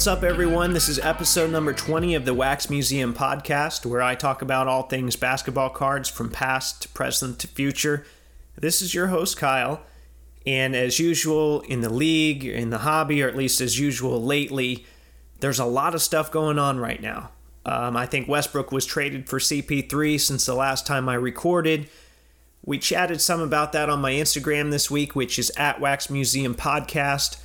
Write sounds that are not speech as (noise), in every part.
What's up, everyone? This is episode number 20 of the Wax Museum podcast, where I talk about all things basketball cards from past to present to future. This is your host, Kyle. And as usual, in the league, in the hobby, or at least as usual lately, there's a lot of stuff going on right now. Um, I think Westbrook was traded for CP3 since the last time I recorded. We chatted some about that on my Instagram this week, which is at Wax Museum Podcast.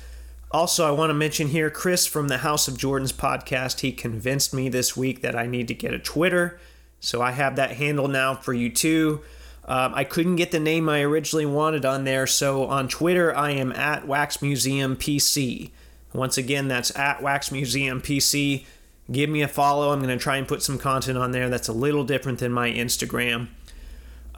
Also, I want to mention here Chris from the House of Jordans podcast. He convinced me this week that I need to get a Twitter. So I have that handle now for you too. Um, I couldn't get the name I originally wanted on there. So on Twitter, I am at Wax Museum PC. Once again, that's at Wax Museum PC. Give me a follow. I'm going to try and put some content on there that's a little different than my Instagram.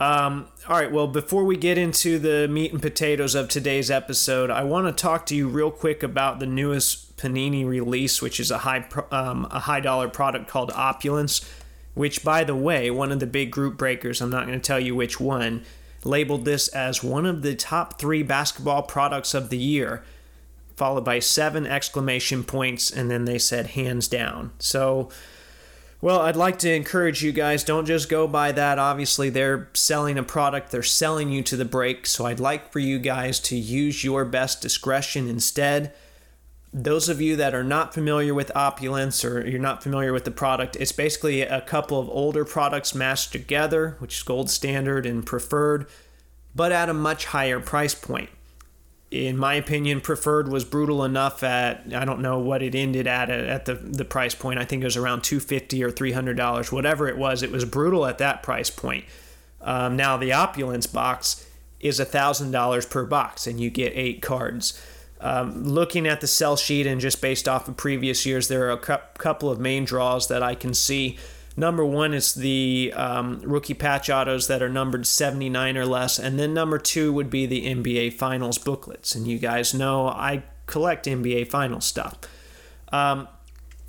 Um, all right, well, before we get into the meat and potatoes of today's episode, I want to talk to you real quick about the newest Panini release, which is a high um, a high dollar product called Opulence. Which, by the way, one of the big group breakers, I'm not going to tell you which one, labeled this as one of the top three basketball products of the year, followed by seven exclamation points, and then they said hands down. So well, I'd like to encourage you guys don't just go by that. Obviously, they're selling a product, they're selling you to the break. So I'd like for you guys to use your best discretion instead. Those of you that are not familiar with Opulence or you're not familiar with the product, it's basically a couple of older products mashed together, which is gold standard and preferred, but at a much higher price point in my opinion, preferred was brutal enough at I don't know what it ended at at the the price point. I think it was around two fifty or three hundred dollars, whatever it was. It was brutal at that price point. Um, now the opulence box is thousand dollars per box, and you get eight cards. Um, looking at the sell sheet and just based off of previous years, there are a cu- couple of main draws that I can see. Number one is the um, rookie patch autos that are numbered 79 or less. And then number two would be the NBA Finals booklets. And you guys know I collect NBA Finals stuff. Um,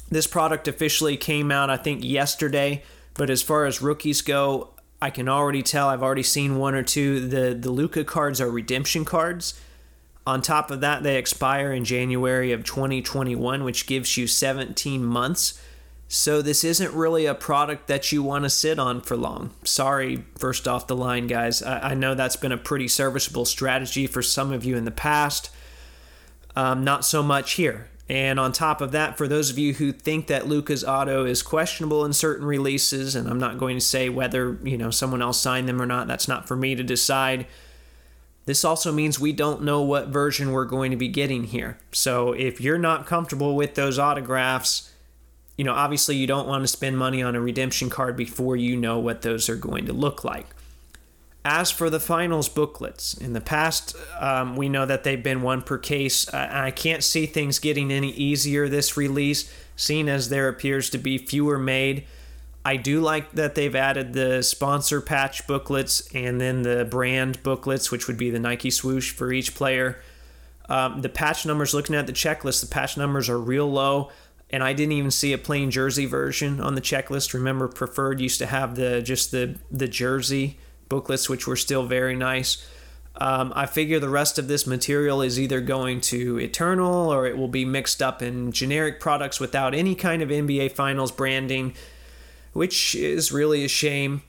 this product officially came out, I think, yesterday. But as far as rookies go, I can already tell. I've already seen one or two. The the Luka cards are redemption cards. On top of that, they expire in January of 2021, which gives you 17 months so this isn't really a product that you want to sit on for long. Sorry, first off the line, guys. I, I know that's been a pretty serviceable strategy for some of you in the past. Um, not so much here. And on top of that, for those of you who think that Luka's auto is questionable in certain releases, and I'm not going to say whether you know someone else signed them or not, that's not for me to decide. This also means we don't know what version we're going to be getting here. So if you're not comfortable with those autographs, you know, obviously you don't want to spend money on a redemption card before you know what those are going to look like. As for the finals booklets, in the past, um, we know that they've been one per case. Uh, I can't see things getting any easier this release, seeing as there appears to be fewer made. I do like that they've added the sponsor patch booklets and then the brand booklets, which would be the Nike swoosh for each player. Um, the patch numbers, looking at the checklist, the patch numbers are real low and I didn't even see a plain jersey version on the checklist. Remember, Preferred used to have the just the the jersey booklets, which were still very nice. Um, I figure the rest of this material is either going to Eternal or it will be mixed up in generic products without any kind of NBA Finals branding, which is really a shame.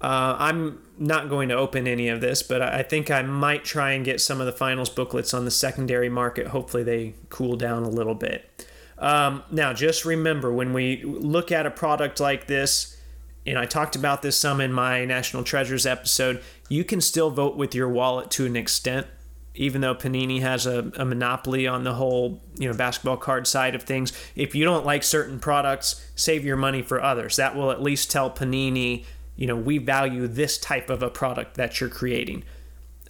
Uh, I'm not going to open any of this, but I think I might try and get some of the finals booklets on the secondary market. Hopefully, they cool down a little bit. Um, now, just remember when we look at a product like this, and I talked about this some in my National Treasures episode, you can still vote with your wallet to an extent, even though Panini has a, a monopoly on the whole you know basketball card side of things. If you don't like certain products, save your money for others. That will at least tell Panini, you know, we value this type of a product that you're creating.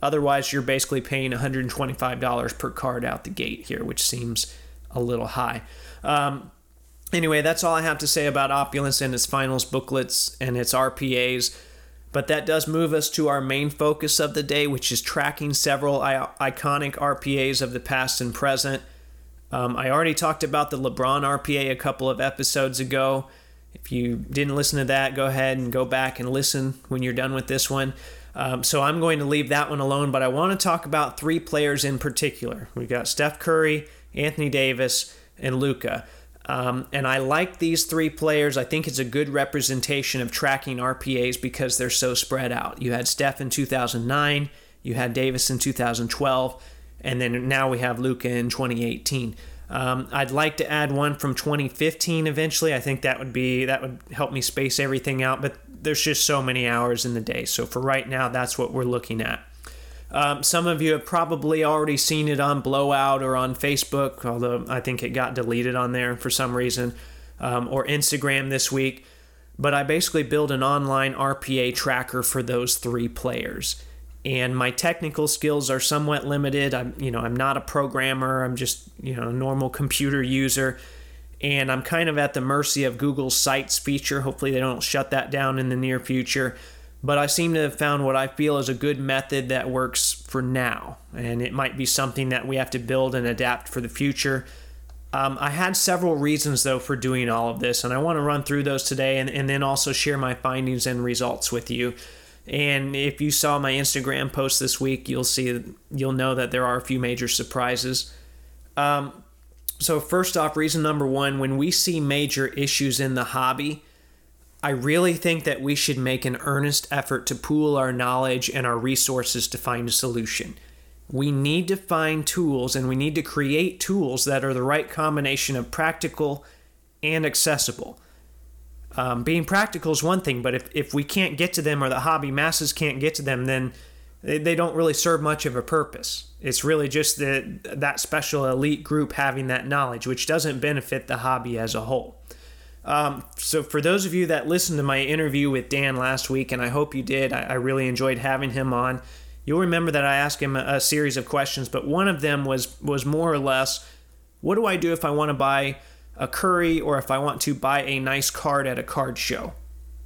Otherwise, you're basically paying $125 per card out the gate here, which seems a little high. Um, anyway, that's all I have to say about Opulence and its finals booklets and its RPAs. But that does move us to our main focus of the day, which is tracking several I- iconic RPAs of the past and present. Um, I already talked about the LeBron RPA a couple of episodes ago. If you didn't listen to that, go ahead and go back and listen when you're done with this one. Um, so I'm going to leave that one alone, but I want to talk about three players in particular. We've got Steph Curry, Anthony Davis, and Luka. Um, and I like these three players. I think it's a good representation of tracking RPAs because they're so spread out. You had Steph in 2009, you had Davis in 2012, and then now we have Luka in 2018. Um, I'd like to add one from 2015 eventually. I think that would be that would help me space everything out. But there's just so many hours in the day. So for right now, that's what we're looking at. Um, some of you have probably already seen it on Blowout or on Facebook, although I think it got deleted on there for some reason, um, or Instagram this week. But I basically build an online RPA tracker for those three players. And my technical skills are somewhat limited. I'm, you know, I'm not a programmer. I'm just, you know, a normal computer user. And I'm kind of at the mercy of Google's Sites feature. Hopefully, they don't shut that down in the near future but I seem to have found what I feel is a good method that works for now, and it might be something that we have to build and adapt for the future. Um, I had several reasons though for doing all of this, and I want to run through those today and, and then also share my findings and results with you. And if you saw my Instagram post this week, you'll see you'll know that there are a few major surprises. Um, so first off, reason number one: when we see major issues in the hobby, I really think that we should make an earnest effort to pool our knowledge and our resources to find a solution. We need to find tools and we need to create tools that are the right combination of practical and accessible. Um, being practical is one thing, but if, if we can't get to them or the hobby masses can't get to them, then they, they don't really serve much of a purpose. It's really just the, that special elite group having that knowledge, which doesn't benefit the hobby as a whole. Um, so, for those of you that listened to my interview with Dan last week, and I hope you did, I, I really enjoyed having him on. You'll remember that I asked him a, a series of questions, but one of them was was more or less, what do I do if I want to buy a Curry or if I want to buy a nice card at a card show?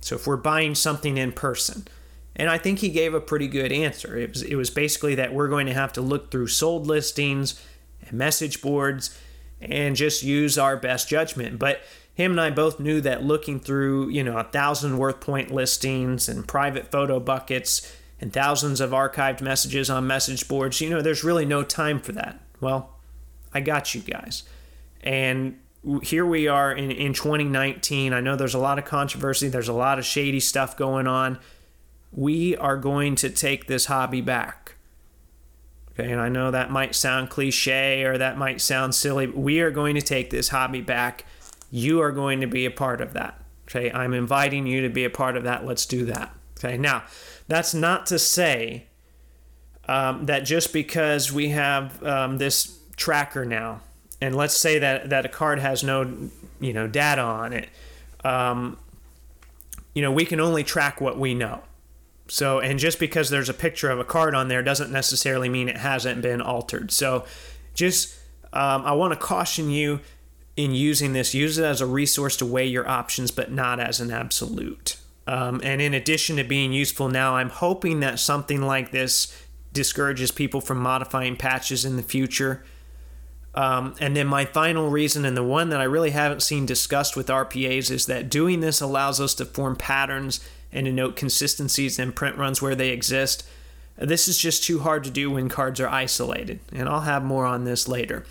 So, if we're buying something in person. And I think he gave a pretty good answer. It was, it was basically that we're going to have to look through sold listings and message boards and just use our best judgment. But him and I both knew that looking through, you know, a thousand WorthPoint listings and private Photobuckets and thousands of archived messages on message boards, you know, there's really no time for that. Well, I got you guys. And here we are in, in 2019. I know there's a lot of controversy, there's a lot of shady stuff going on. We are going to take this hobby back. Okay, and I know that might sound cliche or that might sound silly, but we are going to take this hobby back you are going to be a part of that. Okay, I'm inviting you to be a part of that. Let's do that. Okay, now that's not to say um, that just because we have um, this tracker now, and let's say that that a card has no, you know, data on it, um, you know, we can only track what we know. So, and just because there's a picture of a card on there doesn't necessarily mean it hasn't been altered. So, just um, I want to caution you in using this, use it as a resource to weigh your options, but not as an absolute. Um, and in addition to being useful now, I'm hoping that something like this discourages people from modifying patches in the future. Um, and then my final reason, and the one that I really haven't seen discussed with RPAs, is that doing this allows us to form patterns and to note consistencies in print runs where they exist. This is just too hard to do when cards are isolated, and I'll have more on this later.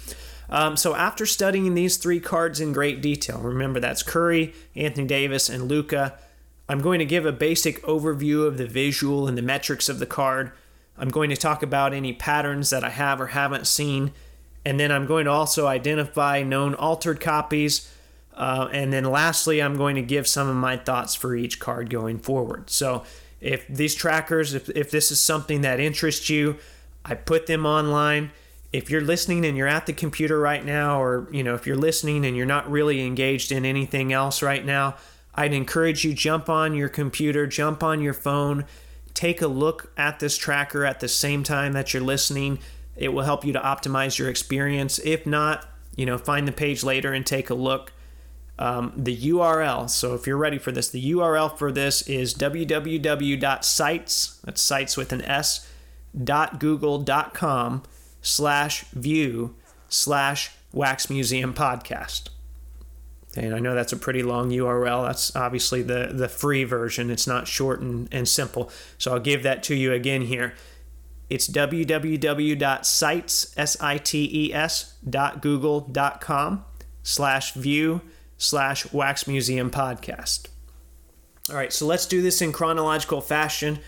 Um, so after studying these three cards in great detail, remember that's Curry, Anthony Davis, and Luka. I'm going to give a basic overview of the visual and the metrics of the card. I'm going to talk about any patterns that I have or haven't seen. And then I'm going to also identify known altered copies. Uh, and then lastly, I'm going to give some of my thoughts for each card going forward. So if these trackers, if, if this is something that interests you, I put them online if you're listening and you're at the computer right now or you know if you're listening and you're not really engaged in anything else right now i'd encourage you jump on your computer jump on your phone take a look at this tracker at the same time that you're listening. It will help you to optimize your experience. If not you know find the page later and take a look. Um, the url so if you're ready for this the url for this is www.sites that's sites with an s dot google.com slash view slash Wax Museum podcast. And I know that's a pretty long URL. That's obviously the, the free version. It's not short and, and simple. So I'll give that to you again here. It's www.sites, S-I-T-E-S, .google.com slash view slash wax museum podcast. All right, so let's do this in chronological fashion,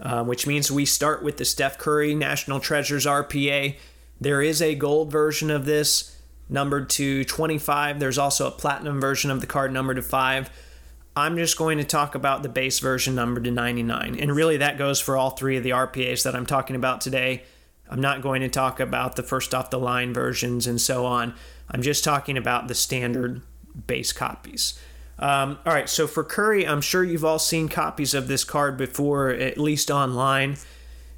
uh, which means we start with the Steph Curry National Treasures RPA. There is a gold version of this, numbered to 25. There's also a platinum version of the card, numbered to 5. I'm just going to talk about the base version, numbered to 99. And really, that goes for all three of the RPAs that I'm talking about today. I'm not going to talk about the first off the line versions and so on. I'm just talking about the standard base copies. Um, all right, so for Curry, I'm sure you've all seen copies of this card before, at least online.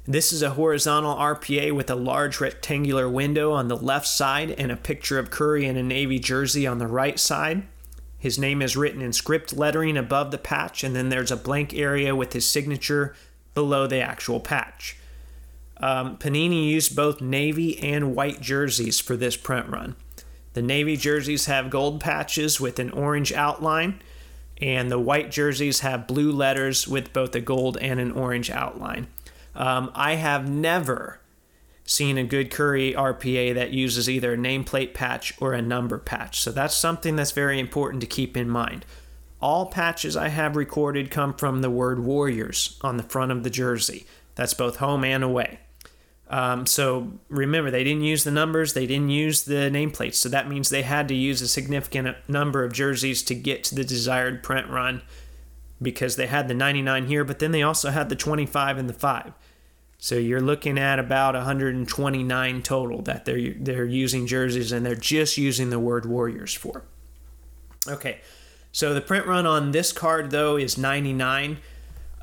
This is a horizontal RPA with a large rectangular window on the left side and a picture of Curry in a navy jersey on the right side. His name is written in script lettering above the patch, and then there's a blank area with his signature below the actual patch. Um, Panini used both navy and white jerseys for this print run. The navy jerseys have gold patches with an orange outline, and the white jerseys have blue letters with both a gold and an orange outline. Um, I have never seen a good Curry RPA that uses either a nameplate patch or a number patch, so that's something that's very important to keep in mind. All patches I have recorded come from the word Warriors on the front of the jersey. That's both home and away. Um, so remember, they didn't use the numbers, they didn't use the nameplates. So that means they had to use a significant number of jerseys to get to the desired print run because they had the 99 here, but then they also had the 25 and the 5. So you're looking at about 129 total that they're they're using jerseys and they're just using the word Warriors for. Okay, so the print run on this card though is 99.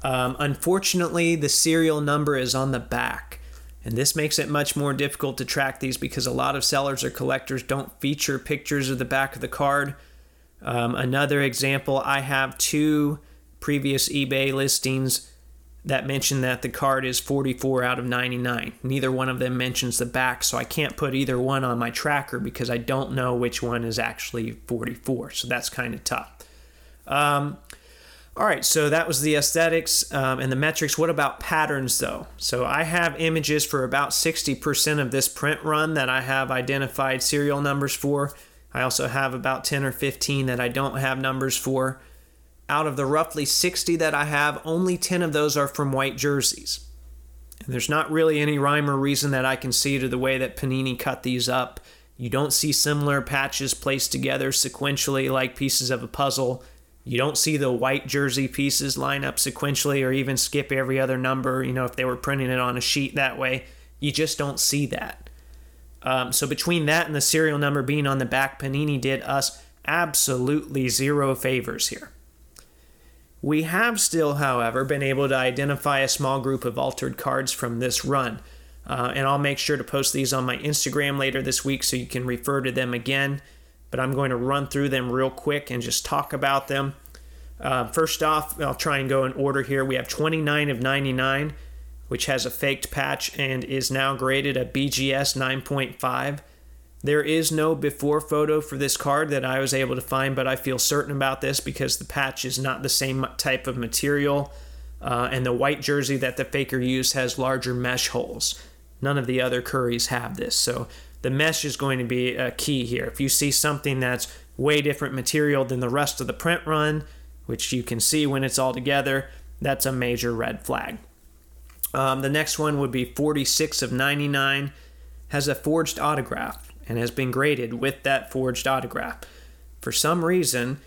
Um, unfortunately, the serial number is on the back. And this makes it much more difficult to track these because a lot of sellers or collectors don't feature pictures of the back of the card. Um, another example I have two previous eBay listings that mention that the card is 44 out of 99. Neither one of them mentions the back, so I can't put either one on my tracker because I don't know which one is actually 44. So that's kind of tough. Um, all right, so that was the aesthetics um, and the metrics. What about patterns, though? So I have images for about 60% of this print run that I have identified serial numbers for. I also have about 10 or 15 that I don't have numbers for. Out of the roughly 60 that I have, only 10 of those are from white jerseys. And there's not really any rhyme or reason that I can see to the way that Panini cut these up. You don't see similar patches placed together sequentially like pieces of a puzzle you don't see the white jersey pieces line up sequentially or even skip every other number, you know, if they were printing it on a sheet that way. You just don't see that. Um, so between that and the serial number being on the back, Panini did us absolutely zero favors here. We have still, however, been able to identify a small group of altered cards from this run. Uh, and I'll make sure to post these on my Instagram later this week so you can refer to them again but I'm going to run through them real quick and just talk about them. Uh, first off, I'll try and go in order here. We have 29 of 99, which has a faked patch and is now graded a BGS 9.5. There is no before photo for this card that I was able to find, but I feel certain about this because the patch is not the same type of material, uh, and the white jersey that the faker used has larger mesh holes. None of the other Curries have this, so the mesh is going to be a key here. If you see something that's way different material than the rest of the print run, which you can see when it's all together, that's a major red flag. Um, the next one would be 46 of 99, has a forged autograph and has been graded with that forged autograph. For some reason,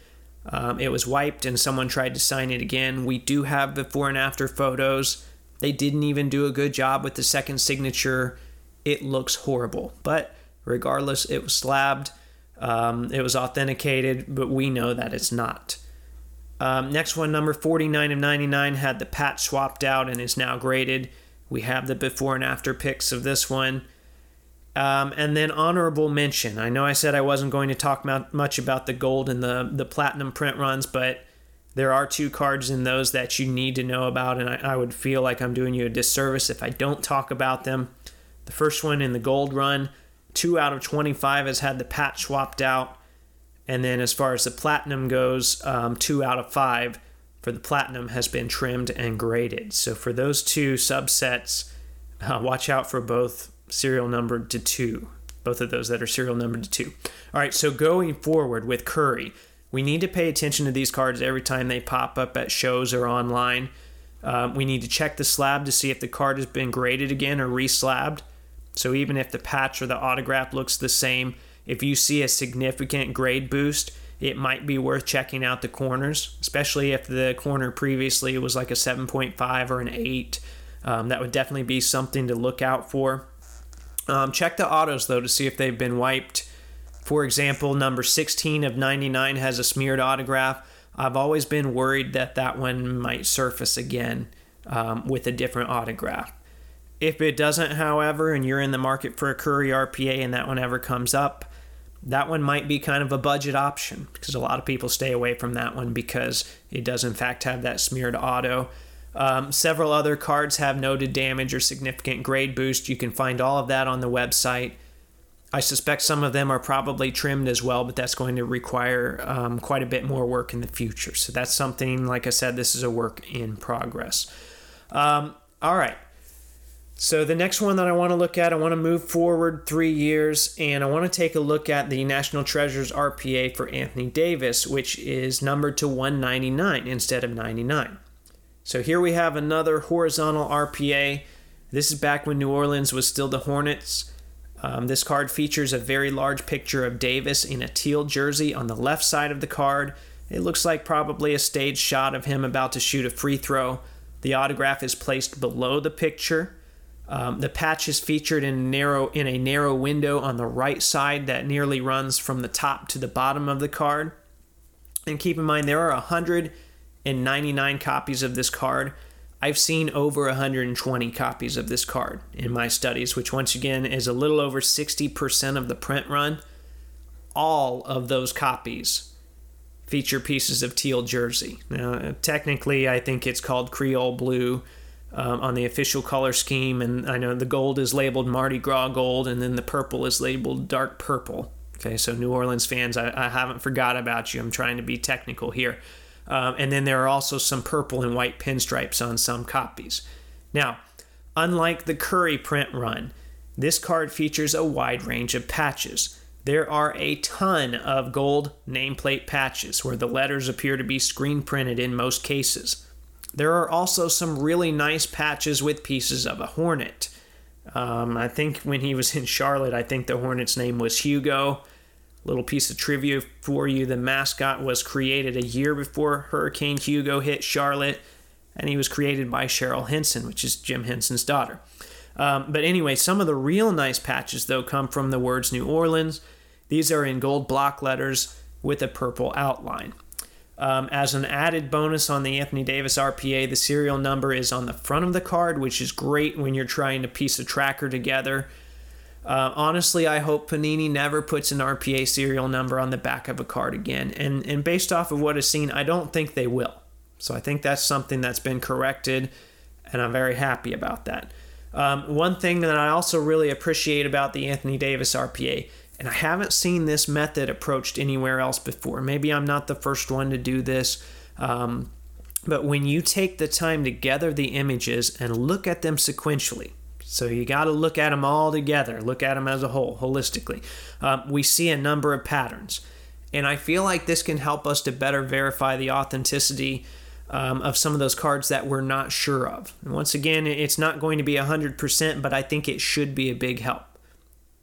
um, it was wiped and someone tried to sign it again. We do have before and after photos. They didn't even do a good job with the second signature it looks horrible. But regardless, it was slabbed, um, it was authenticated, but we know that it's not. Um, next one, number 49 of 99, had the patch swapped out and is now graded. We have the before and after pics of this one. Um, and then honorable mention. I know I said I wasn't going to talk much about the gold and the, the platinum print runs, but there are two cards in those that you need to know about, and I, I would feel like I'm doing you a disservice if I don't talk about them. The first one in the gold run, two out of 25 has had the patch swapped out. And then as far as the platinum goes, um, two out of five for the platinum has been trimmed and graded. So for those two subsets, uh, watch out for both serial numbered to two. both of those that are serial numbered to two. All right, so going forward with Curry, we need to pay attention to these cards every time they pop up at shows or online. Um, we need to check the slab to see if the card has been graded again or reslabbed. So even if the patch or the autograph looks the same, if you see a significant grade boost, it might be worth checking out the corners, especially if the corner previously was like a 7.5 or an 8. Um, that would definitely be something to look out for. Um, check the autos though to see if they've been wiped. For example, number 16 of 99 has a smeared autograph. I've always been worried that that one might surface again um, with a different autograph. If it doesn't, however, and you're in the market for a Curry RPA and that one ever comes up, that one might be kind of a budget option because a lot of people stay away from that one because it does, in fact, have that smeared auto. Um, several other cards have noted damage or significant grade boost. You can find all of that on the website. I suspect some of them are probably trimmed as well, but that's going to require um, quite a bit more work in the future. So that's something, like I said, this is a work in progress. Um, all right. So the next one that I want to look at, I want to move forward three years, and I want to take a look at the National Treasures RPA for Anthony Davis, which is numbered to 199 instead of 99. So here we have another horizontal RPA. This is back when New Orleans was still the Hornets. Um, this card features a very large picture of Davis in a teal jersey on the left side of the card. It looks like probably a stage shot of him about to shoot a free throw. The autograph is placed below the picture. Um, the patch is featured in narrow in a narrow window on the right side that nearly runs from the top to the bottom of the card. And keep in mind there are 199 copies of this card. I've seen over 120 copies of this card in my studies, which once again is a little over 60% of the print run. All of those copies feature pieces of teal jersey. Now, technically, I think it's called Creole Blue um, on the official color scheme, and I know the gold is labeled Mardi Gras gold, and then the purple is labeled dark purple. Okay, so New Orleans fans, I, I haven't forgot about you. I'm trying to be technical here. Um, and then there are also some purple and white pinstripes on some copies. Now, unlike the Curry print run, this card features a wide range of patches. There are a ton of gold nameplate patches where the letters appear to be screen printed in most cases. There are also some really nice patches with pieces of a Hornet. Um, I think when he was in Charlotte, I think the Hornet's name was Hugo. Little piece of trivia for you the mascot was created a year before Hurricane Hugo hit Charlotte, and he was created by Cheryl Henson, which is Jim Henson's daughter. Um, but anyway, some of the real nice patches, though, come from the words New Orleans. These are in gold block letters with a purple outline. Um, as an added bonus on the Anthony Davis RPA, the serial number is on the front of the card, which is great when you're trying to piece a tracker together. Uh, honestly, I hope Panini never puts an RPA serial number on the back of a card again. And, and based off of what is seen, I don't think they will. So I think that's something that's been corrected, and I'm very happy about that. Um, one thing that I also really appreciate about the Anthony Davis RPA, and I haven't seen this method approached anywhere else before. Maybe I'm not the first one to do this. Um, but when you take the time to gather the images and look at them sequentially, so you got to look at them all together, look at them as a whole, holistically. Um, we see a number of patterns. And I feel like this can help us to better verify the authenticity um, of some of those cards that we're not sure of. And once again, it's not going to be 100%, but I think it should be a big help.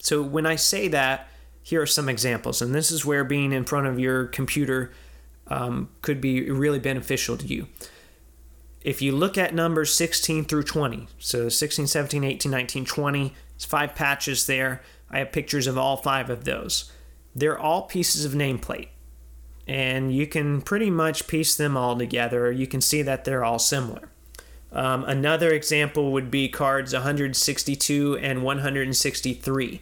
So when I say that, here are some examples. And this is where being in front of your computer um, could be really beneficial to you if you look at numbers 16 through 20, so 16, 17, 18, 19, 20, it's five patches there. I have pictures of all five of those. They're all pieces of nameplate. And you can pretty much piece them all together. You can see that they're all similar. Um, another example would be cards 162 and 163.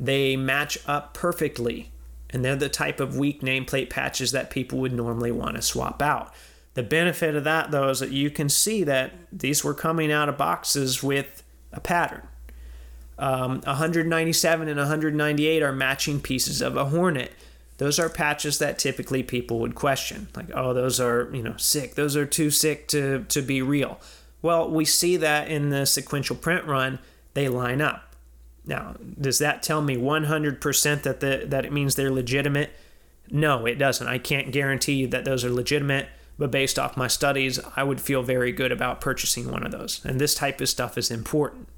They match up perfectly, and they're the type of weak nameplate patches that people would normally want to swap out. The benefit of that, though, is that you can see that these were coming out of boxes with a pattern. Um, 197 and 198 are matching pieces of a Hornet. Those are patches that typically people would question, like, oh, those are you know sick. Those are too sick to to be real. Well, we see that in the sequential print run, they line up. Now, does that tell me 100% that the that it means they're legitimate? No, it doesn't. I can't guarantee you that those are legitimate, but based off my studies, I would feel very good about purchasing one of those. And this type of stuff is important.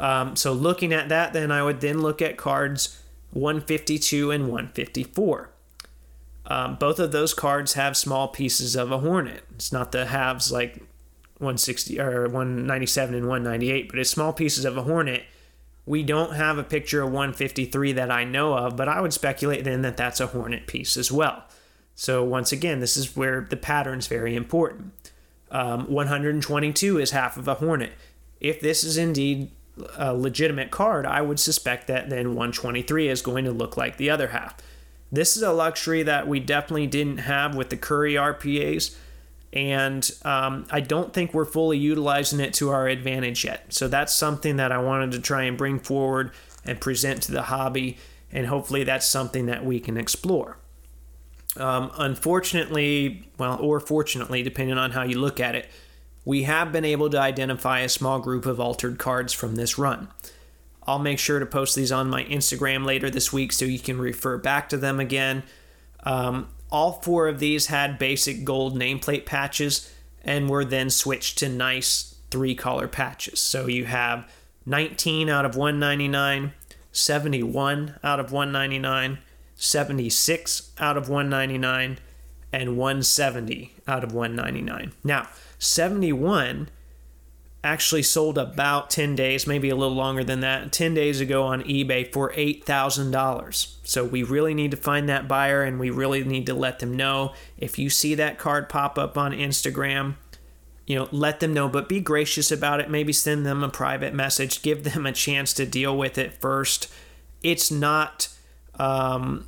Um, so looking at that, then I would then look at cards 152 and 154. Um, both of those cards have small pieces of a hornet. It's not the halves like 160 or 197 and 198, but it's small pieces of a hornet. We don't have a picture of 153 that I know of, but I would speculate then that that's a hornet piece as well. So once again, this is where the pattern's very important. Um, 122 is half of a hornet. If this is indeed a legitimate card, I would suspect that then 123 is going to look like the other half. This is a luxury that we definitely didn't have with the Curry RPAs, and um, I don't think we're fully utilizing it to our advantage yet. So that's something that I wanted to try and bring forward and present to the hobby, and hopefully that's something that we can explore. Um, unfortunately, well, or fortunately, depending on how you look at it, we have been able to identify a small group of altered cards from this run. I'll make sure to post these on my Instagram later this week so you can refer back to them again. Um, all four of these had basic gold nameplate patches and were then switched to nice three color patches. So you have 19 out of 199, 71 out of 199, 76 out of 199, and 170 out of 199. Now, 71 actually sold about 10 days, maybe a little longer than that, 10 days ago on eBay for $8,000. So we really need to find that buyer and we really need to let them know. If you see that card pop up on Instagram, you know, let them know, but be gracious about it. Maybe send them a private message, give them a chance to deal with it first. It's not, um,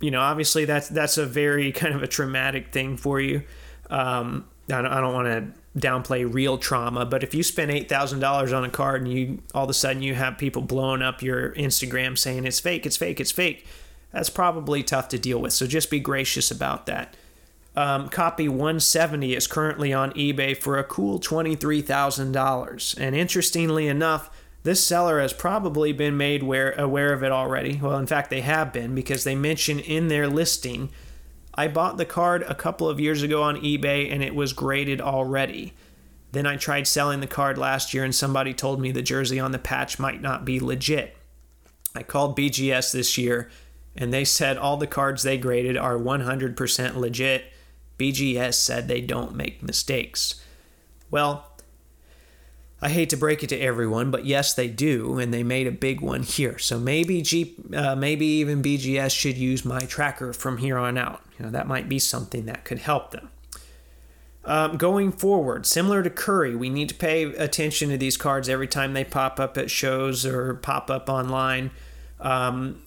you know, obviously that's that's a very (laughs) kind of a traumatic thing for you. Um, I don't, I don't want to downplay real trauma, but if you spend eight thousand dollars on a card and you all of a sudden you have people blowing up your Instagram saying it's fake, it's fake, it's fake, that's probably tough to deal with. So just be gracious about that. Um, copy 170 is currently on eBay for a cool $23,000. And interestingly enough, this seller has probably been made aware, aware of it already. Well, in fact, they have been because they mention in their listing I bought the card a couple of years ago on eBay and it was graded already. Then I tried selling the card last year and somebody told me the jersey on the patch might not be legit. I called BGS this year and they said all the cards they graded are 100% legit. BGS said they don't make mistakes. Well, I hate to break it to everyone, but yes, they do, and they made a big one here. So maybe G, uh, maybe even BGS should use my tracker from here on out. You know, that might be something that could help them. Um, going forward, similar to Curry, we need to pay attention to these cards every time they pop up at shows or pop up online. Um,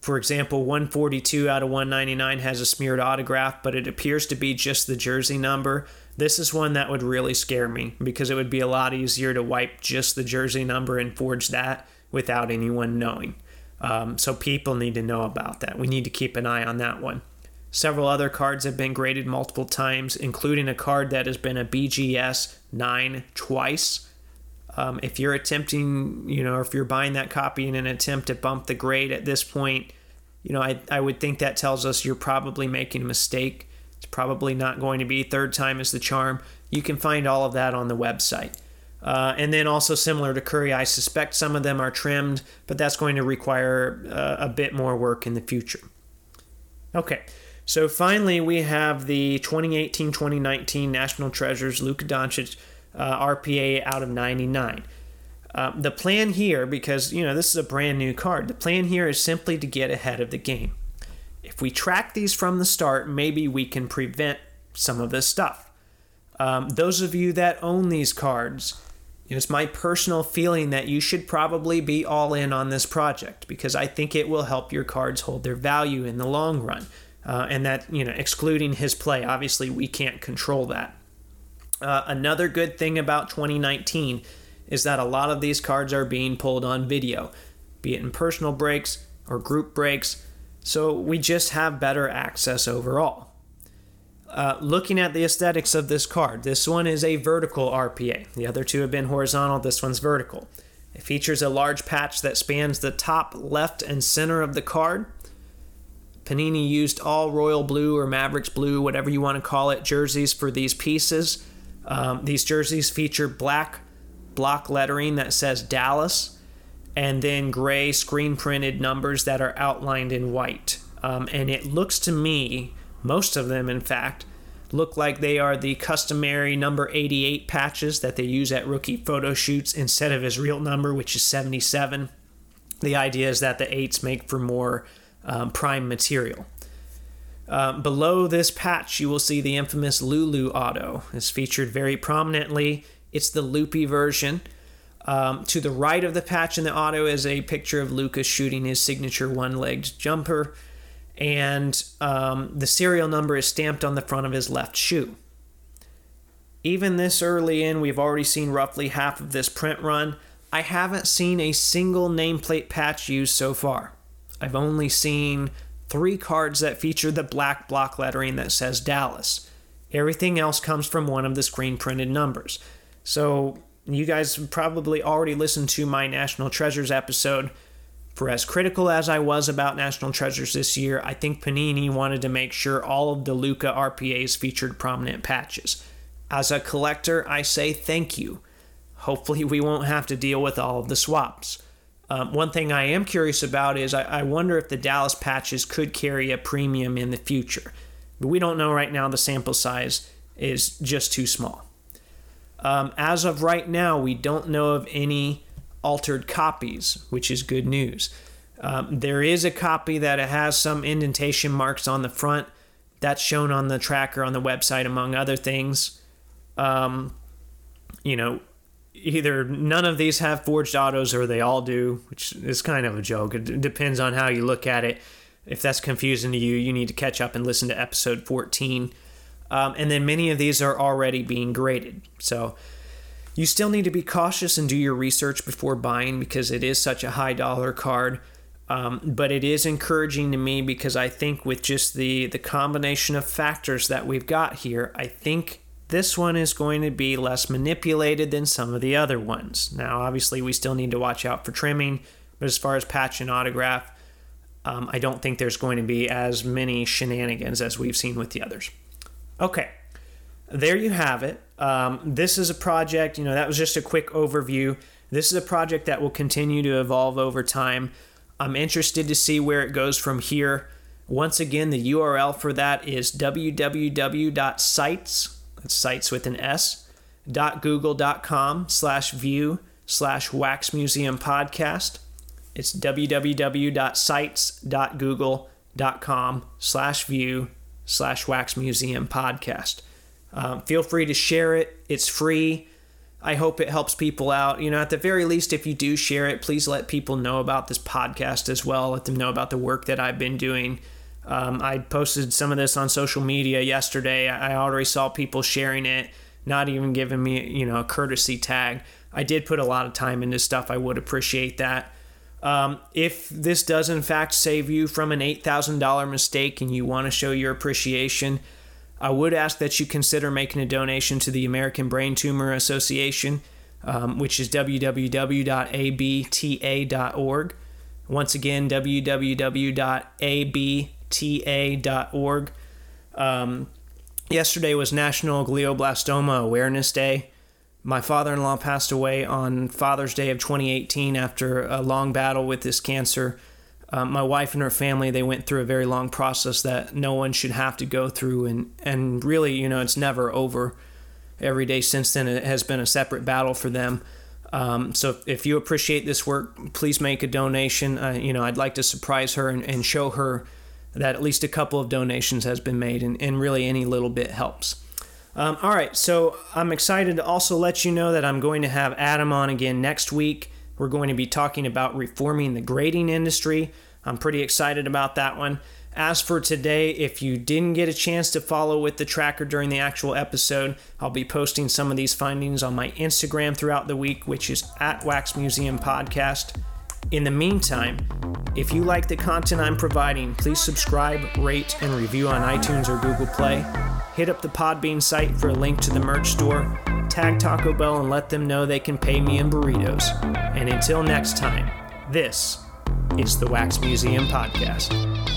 for example, 142 out of 199 has a smeared autograph, but it appears to be just the jersey number. This is one that would really scare me because it would be a lot easier to wipe just the jersey number and forge that without anyone knowing. Um, so people need to know about that. We need to keep an eye on that one. Several other cards have been graded multiple times, including a card that has been a BGS 9 twice. Um, if you're attempting, you know, if you're buying that copy in an attempt to bump the grade at this point, you know, I, I would think that tells us you're probably making a mistake. It's probably not going to be third time is the charm. You can find all of that on the website. Uh, and then also similar to Curry, I suspect some of them are trimmed, but that's going to require uh, a bit more work in the future. Okay, so finally we have the 2018-2019 National Treasures Luka Doncic uh, RPA out of 99. Um, the plan here, because you know this is a brand new card, the plan here is simply to get ahead of the game. If we track these from the start, maybe we can prevent some of this stuff. Um, those of you that own these cards, it's my personal feeling that you should probably be all in on this project because I think it will help your cards hold their value in the long run. Uh, and that, you know, excluding his play, obviously we can't control that. Uh, another good thing about 2019 is that a lot of these cards are being pulled on video, be it in personal breaks or group breaks so we just have better access overall. Uh, looking at the aesthetics of this card, this one is a vertical RPA. The other two have been horizontal, this one's vertical. It features a large patch that spans the top left and center of the card. Panini used all royal blue or Mavericks blue, whatever you want to call it, jerseys for these pieces. Um, these jerseys feature black block lettering that says Dallas and then gray screen printed numbers that are outlined in white. Um, and it looks to me, most of them in fact, look like they are the customary number 88 patches that they use at rookie photo shoots instead of his real number, which is 77. The idea is that the 8s make for more um, prime material. Um, below this patch, you will see the infamous Lulu auto. It's featured very prominently. It's the loopy version. Um, to the right of the patch in the auto is a picture of Luka's shooting his signature one legged jumper, and um, the serial number is stamped on the front of his left shoe. Even this early in, we've already seen roughly half of this print run. I haven't seen a single nameplate patch used so far. I've only seen three cards that feature the black block lettering that says Dallas. Everything else comes from one of the screen printed numbers. So, you guys probably already listened to my National Treasures episode. For as critical as I was about National Treasures this year, I think Panini wanted to make sure all of the Luka RPAs featured prominent patches. As a collector, I say thank you. Hopefully, we won't have to deal with all of the swaps. Um, one thing I am curious about is I, I, wonder if the Dallas patches could carry a premium in the future. But we don't know right now, the sample size is just too small. Um, as of right now, we don't know of any altered copies, which is good news. Um, there is a copy that has some indentation marks on the front. That's shown on the tracker on the website, among other things. Um, you know, either none of these have forged autos or they all do, which is kind of a joke. It depends on how you look at it. If that's confusing to you, you need to catch up and listen to episode 14. Um, and then many of these are already being graded. So you still need to be cautious and do your research before buying because it is such a high dollar card. Um, but it is encouraging to me because I think with just the the combination of factors that we've got here, I think this one is going to be less manipulated than some of the other ones. Now, obviously, we still need to watch out for trimming, but as far as patch and autograph, um, I don't think there's going to be as many shenanigans as we've seen with the others. Okay, there you have it. Um, this is a project, you know, that was just a quick overview. This is a project that will continue to evolve over time. I'm interested to see where it goes from here. Once again, the URL for that is www.sites, that's sites with an S, google.com slash view slash wax museum podcast. It's www.sites.google.com slash view slash wax museum podcast. Um, feel free to share it. It's free. I hope it helps people out. You know, at the very least, if you do share it, please let people know about this podcast as well. Let them know about the work that I've been doing. Um, I posted some of this on social media yesterday. I already saw people sharing it, not even giving me, you know, a courtesy tag. I did put a lot of time into stuff. I would appreciate that. Um, if this does in fact save you from an $8,000 mistake and you want to show your appreciation, I would ask that you consider making a donation to the American Brain Tumor Association, um, which is www.abta.org. Once again, www.abta.org. Um, yesterday was National Glioblastoma Awareness Day. My father in law passed away on Father's Day of 2018 after a long battle with this cancer. Um, my wife and her family they went through a very long process that no one should have to go through and and really you know it's never over. Every day since then it has been a separate battle for them. Um, so if you appreciate this work please make a donation. Uh, you know i'd like to surprise her and, and, show her that at least a couple of donations has been made and, and really any little bit helps um, all right so i'm excited to also let you know that i'm going to have adam on again next week we're going to be talking about reforming the grading industry. I'm pretty excited about that one. As for today, if you didn't get a chance to follow with the tracker during the actual episode, I'll be posting some of these findings on my Instagram throughout the week, which is at Wax Museum Podcast. In the meantime, if you like the content I'm providing, please subscribe, rate, and review on iTunes or Google Play. Hit up the Podbean site for a link to the merch store tag Taco Bell and let them know they can pay me in burritos. And until next time, this is the Wax Museum Podcast.